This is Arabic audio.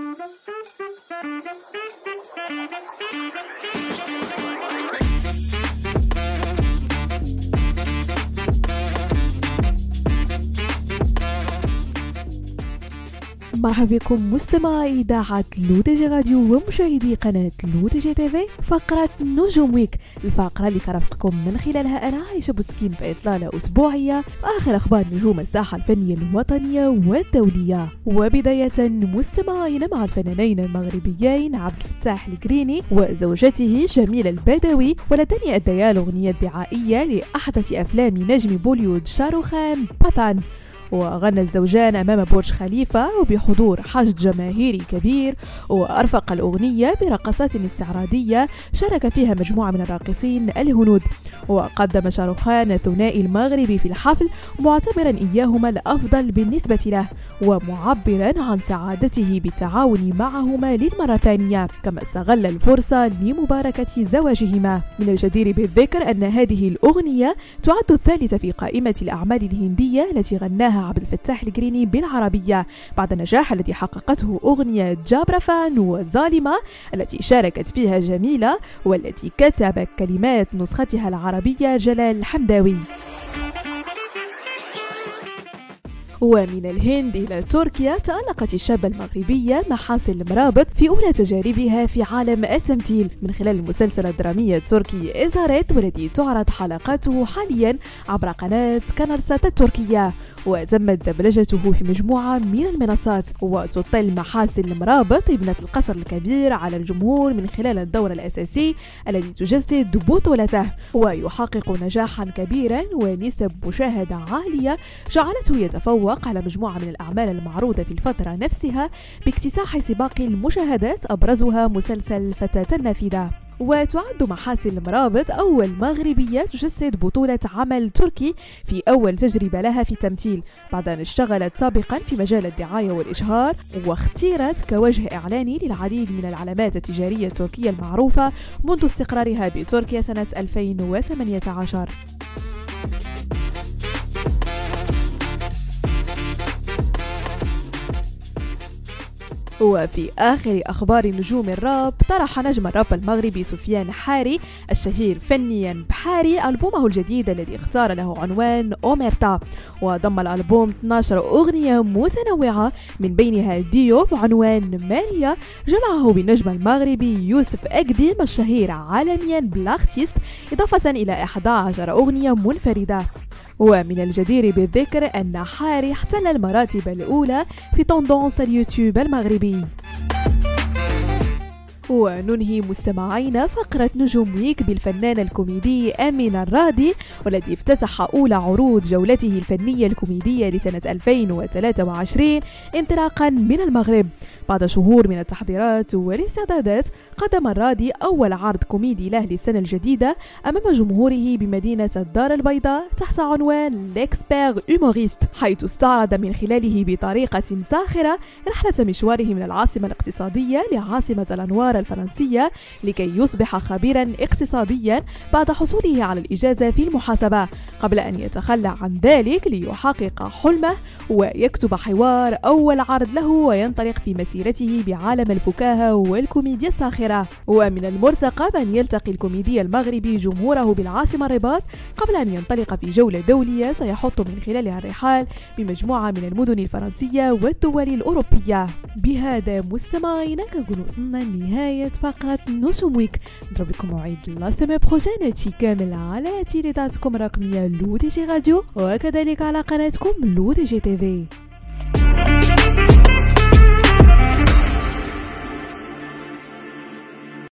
Thank you. مرحبا بكم مستمعي إذاعة L'ODJ Radio ومشاهدي قناة L'ODJ TV فقرة نجوم Week الفقرة اللي كنرفقكم من خلالها أنا عايشة بوسكين في إطلالة أسبوعية. آخر أخبار نجوم الساحة الفنية الوطنية والدولية. وبداية مستمعين مع الفنانين المغربيين عبد الفتاح الجريني وزوجته جميلة البدوي. والذين أديا الأغنية الدعائية لأحدث أفلام نجم بوليوود شاروخان باثان وغنى الزوجان أمام برج خليفة وبحضور حشد جماهيري كبير وأرفق الأغنية برقصات استعراضية شارك فيها مجموعة من الراقصين الهنود. وقدم شاروخان الثنائي المغربي في الحفل معتبرا إياهما الأفضل بالنسبة له ومعبرا عن سعادته بالتعاون معهما للمرة الثانية كما استغل الفرصة لمباركة زواجهما. من الجدير بالذكر أن هذه الأغنية تعد الثالثة في قائمة الأعمال الهندية التي غناها عبد الفتاح الجريني بالعربية بعد النجاح الذي حققته أغنية جابرفان وظالمة التي شاركت فيها جميلة والتي كتب كلمات نسختها العربية جلال الحمداوي ومن الهند إلى تركيا تألقت الشابة المغربية محاسن المرابط في أولى تجاربها في عالم التمثيل. من خلال المسلسل الدرامي التركي إزهرت والذي تعرض حلقاته حاليا عبر قناة كنرسات التركية. وتمت دبلجته في مجموعة من المنصات وتطل محاسن المرابط ابنة القصر الكبير على الجمهور من خلال الدور الأساسي الذي تجسد بطولته. ويحقق نجاحا كبيرا ونسب مشاهدة عالية جعلته يتفوق على مجموعة من الأعمال المعروضة في الفترة نفسها باكتساح سباق المشاهدات أبرزها مسلسل فتاة النافذة. وتعد محاسن المرابط أول مغربية تجسد بطولة عمل تركي في أول تجربة لها في التمثيل بعد أن اشتغلت سابقا في مجال الدعاية والإشهار واختيرت كوجه إعلاني للعديد من العلامات التجارية التركية المعروفة منذ استقرارها بتركيا سنة 2018 وفي آخر أخبار نجوم الراب طرح نجم الراب المغربي سفيان حاري الشهير فنيا بحاري ألبومه الجديد الذي اختار له عنوان أوميرتا. وضم الألبوم 12 أغنية متنوعة من بينها ديو بعنوان ماريا جمعه بالنجم المغربي يوسف أقديم الشهير عالميا بلاختيست إضافة إلى 11 أغنية منفردة. ومن الجدير بالذكر أن حاري احتل المراتب الأولى في tendances اليوتيوب المغربي. وننهي مستمعينا فقرة نجوم Week بالفنان الكوميدي أمين الرادي والذي افتتح أولى عروض جولته الفنية الكوميدية لسنة 2023 انطلاقا من المغرب. بعد شهور من التحضيرات والاستعدادات قدم الرادي أول عرض كوميدي له للسنة الجديدة أمام جمهوره بمدينة الدار البيضاء تحت عنوان l'expert humoriste حيث استعرض من خلاله بطريقة ساخرة رحلة مشواره من العاصمة الاقتصادية لعاصمة الأنوار الفرنسية لكي يصبح خبيرا اقتصاديا بعد حصوله على الإجازة في المحاسبة قبل أن يتخلى عن ذلك ليحقق حلمه ويكتب حوار أول عرض له وينطلق في مسيرته بعالم الفكاهة والكوميديا الساخرة. ومن المرتقب أن يلتقي الكوميدي المغربي جمهوره بالعاصمة الرباط قبل أن ينطلق في جولة دولية سيحط من خلالها الرحال بمجموعة من المدن الفرنسية والدول الأوروبية. بهذا مستمعينا كنكون وصلنا لنهاية فقرة نجوم Week نضرب لكم موعد la semaine prochaine هادشي كامل على إذاعتكم الرقمية L'ODJ Radio. وكذلك على قناتكم L'ODJ TV